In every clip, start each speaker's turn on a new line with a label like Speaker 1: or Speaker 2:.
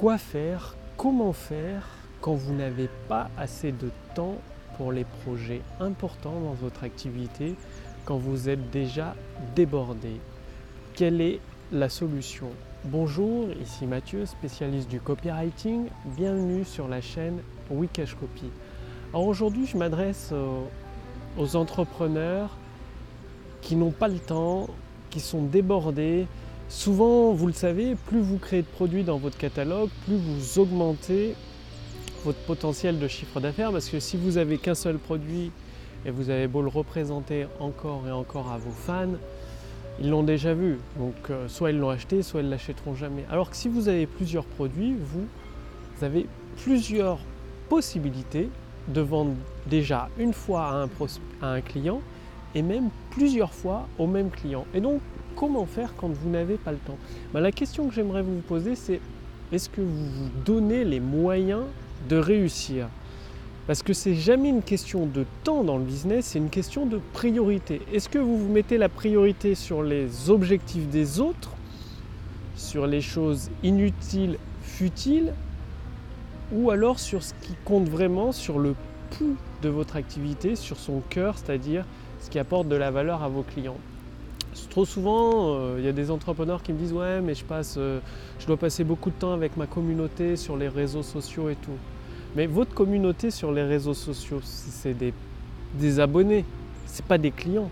Speaker 1: Quoi faire Comment faire quand vous n'avez pas assez de temps pour les projets importants dans votre activité, quand vous êtes déjà débordé? Quelle est la solution? Bonjour, ici Mathieu, spécialiste du copywriting. Bienvenue sur la chaîne Wikash Copy. Alors aujourd'hui, je m'adresse aux entrepreneurs qui n'ont pas le temps, qui sont débordés. Souvent, vous le savez, plus vous créez de produits dans votre catalogue, plus vous augmentez votre potentiel de chiffre d'affaires parce que si vous avez qu'un seul produit et vous avez beau le représenter encore et encore à vos fans, ils l'ont déjà vu. Donc euh, soit ils l'ont acheté, soit ils ne l'achèteront jamais. Alors que si vous avez plusieurs produits, vous, avez plusieurs possibilités de vendre déjà une fois à un, à un client et même plusieurs fois au même client. Et donc, comment faire quand vous n'avez pas le temps ben, La question que j'aimerais vous poser, c'est est-ce que vous vous donnez les moyens de réussir? Parce que c'est jamais une question de temps dans le business, c'est une question de priorité. Est-ce que vous vous mettez la priorité sur les objectifs des autres, sur les choses inutiles, futiles, ou alors sur ce qui compte vraiment, sur le pouls de votre activité, sur son cœur, c'est-à-dire ce qui apporte de la valeur à vos clients? Trop souvent, euh, il y a des entrepreneurs qui me disent ouais mais je passe, euh, je dois passer beaucoup de temps avec ma communauté sur les réseaux sociaux et tout. Mais votre communauté sur les réseaux sociaux, c'est des, des abonnés, c'est pas des clients.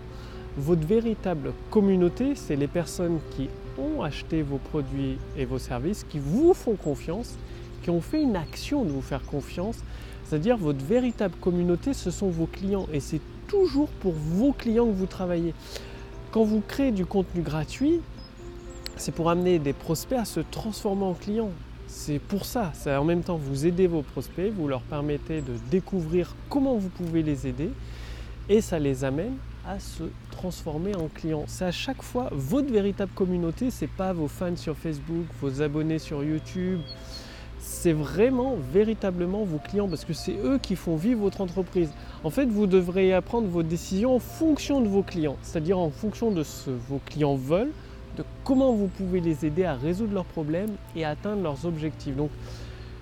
Speaker 1: Votre véritable communauté, c'est les personnes qui ont acheté vos produits et vos services, qui vous font confiance, qui ont fait une action de vous faire confiance. C'est-à-dire votre véritable communauté, ce sont vos clients et c'est toujours pour vos clients que vous travaillez. Quand vous créez du contenu gratuit, c'est pour amener des prospects à se transformer en clients. C'est pour ça. En même temps, vous aidez vos prospects, vous leur permettez de découvrir comment vous pouvez les aider et ça les amène à se transformer en clients. C'est à chaque fois votre véritable communauté, c'est pas vos fans sur Facebook, vos abonnés sur YouTube, c'est vraiment véritablement vos clients parce que c'est eux qui font vivre votre entreprise. En fait, vous devrez apprendre vos décisions en fonction de vos clients, c'est-à-dire en fonction de ce que vos clients veulent, de comment vous pouvez les aider à résoudre leurs problèmes et à atteindre leurs objectifs. Donc,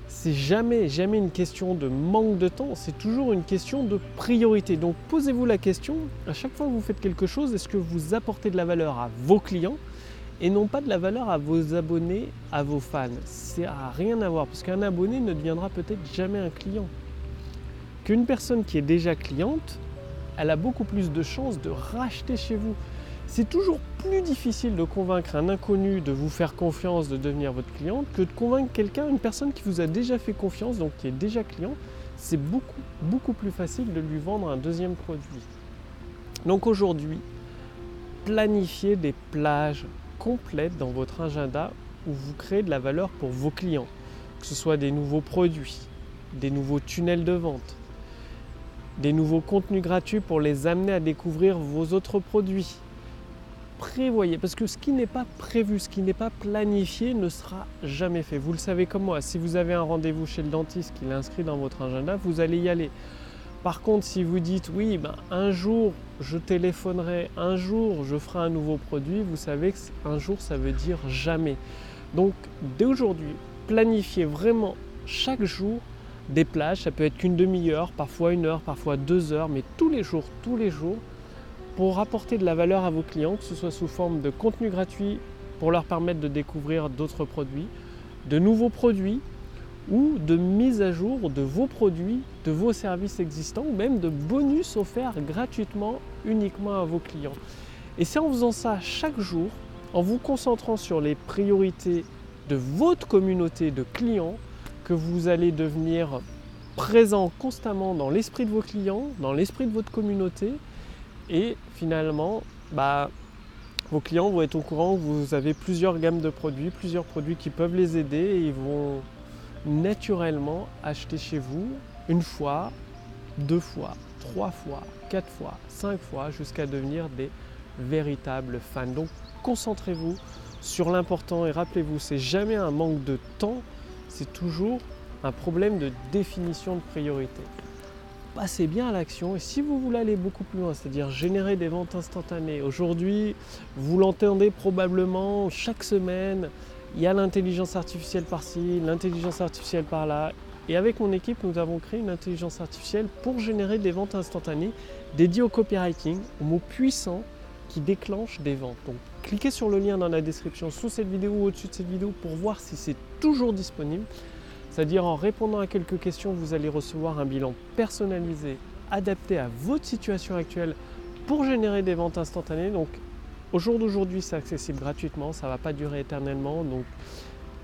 Speaker 1: c'est jamais, jamais une question de manque de temps, c'est toujours une question de priorité. Donc, posez-vous la question, à chaque fois que vous faites quelque chose, est-ce que vous apportez de la valeur à vos clients et non pas de la valeur à vos abonnés, à vos fans. Ça n'a rien à voir parce qu'un abonné ne deviendra peut-être jamais un client. Qu'une personne qui est déjà cliente, elle a beaucoup plus de chances de racheter chez vous. C'est toujours plus difficile de convaincre un inconnu de vous faire confiance, de devenir votre cliente, que de convaincre quelqu'un, une personne qui vous a déjà fait confiance, donc qui est déjà client. C'est beaucoup, beaucoup plus facile de lui vendre un deuxième produit. Donc aujourd'hui, planifiez des plages complète dans votre agenda où vous créez de la valeur pour vos clients, que ce soit des nouveaux produits, des nouveaux tunnels de vente, des nouveaux contenus gratuits pour les amener à découvrir vos autres produits. Prévoyez, parce que ce qui n'est pas prévu, ce qui n'est pas planifié ne sera jamais fait. Vous le savez comme moi, si vous avez un rendez-vous chez le dentiste qui est inscrit dans votre agenda, vous allez y aller. Par contre, si vous dites oui, ben, un jour je téléphonerai, un jour je ferai un nouveau produit, vous savez qu'un jour ça veut dire jamais. Donc dès aujourd'hui, planifiez vraiment chaque jour des plages, ça peut être qu'une demi-heure, parfois une heure, parfois deux heures, mais tous les jours, tous les jours, pour apporter de la valeur à vos clients, que ce soit sous forme de contenu gratuit pour leur permettre de découvrir d'autres produits, de nouveaux produits, ou de mise à jour de vos produits, de vos services existants ou même de bonus offerts gratuitement uniquement à vos clients. Et c'est en faisant ça chaque jour, en vous concentrant sur les priorités de votre communauté de clients, que vous allez devenir présent constamment dans l'esprit de vos clients, dans l'esprit de votre communauté, et finalement, bah, vos clients vont être au courant que vous avez plusieurs gammes de produits, plusieurs produits qui peuvent les aider et ils vont naturellement acheter chez vous une fois, deux fois, trois fois, quatre fois, cinq fois, jusqu'à devenir des véritables fans. Donc concentrez-vous sur l'important et rappelez-vous, c'est jamais un manque de temps, c'est toujours un problème de définition de priorité. Passez bien à l'action et si vous voulez aller beaucoup plus loin, c'est-à-dire générer des ventes instantanées, aujourd'hui, vous l'entendez probablement chaque semaine, il y a l'intelligence artificielle par-ci, l'intelligence artificielle par-là. Et avec mon équipe, nous avons créé une intelligence artificielle pour générer des ventes instantanées dédiées au copywriting, aux mots puissants qui déclenchent des ventes. Donc cliquez sur le lien dans la description sous cette vidéo ou au-dessus de cette vidéo pour voir si c'est toujours disponible. C'est-à-dire en répondant à quelques questions, vous allez recevoir un bilan personnalisé, adapté à votre situation actuelle pour générer des ventes instantanées. Au jour d'aujourd'hui, c'est accessible gratuitement, ça ne va pas durer éternellement. Donc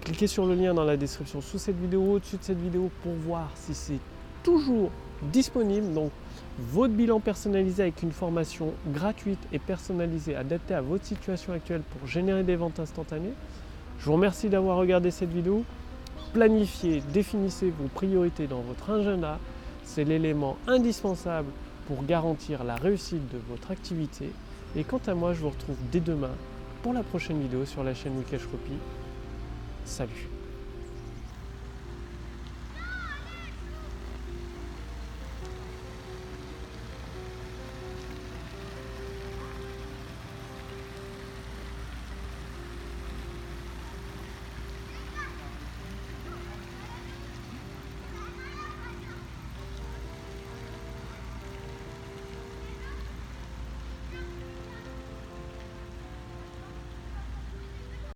Speaker 1: cliquez sur le lien dans la description sous cette vidéo au-dessus de cette vidéo pour voir si c'est toujours disponible. Donc votre bilan personnalisé avec une formation gratuite et personnalisée adaptée à votre situation actuelle pour générer des ventes instantanées. Je vous remercie d'avoir regardé cette vidéo. Planifiez, définissez vos priorités dans votre agenda. C'est l'élément indispensable pour garantir la réussite de votre activité. Et quant à moi, je vous retrouve dès demain pour la prochaine vidéo sur la chaîne Wikash Copy. Salut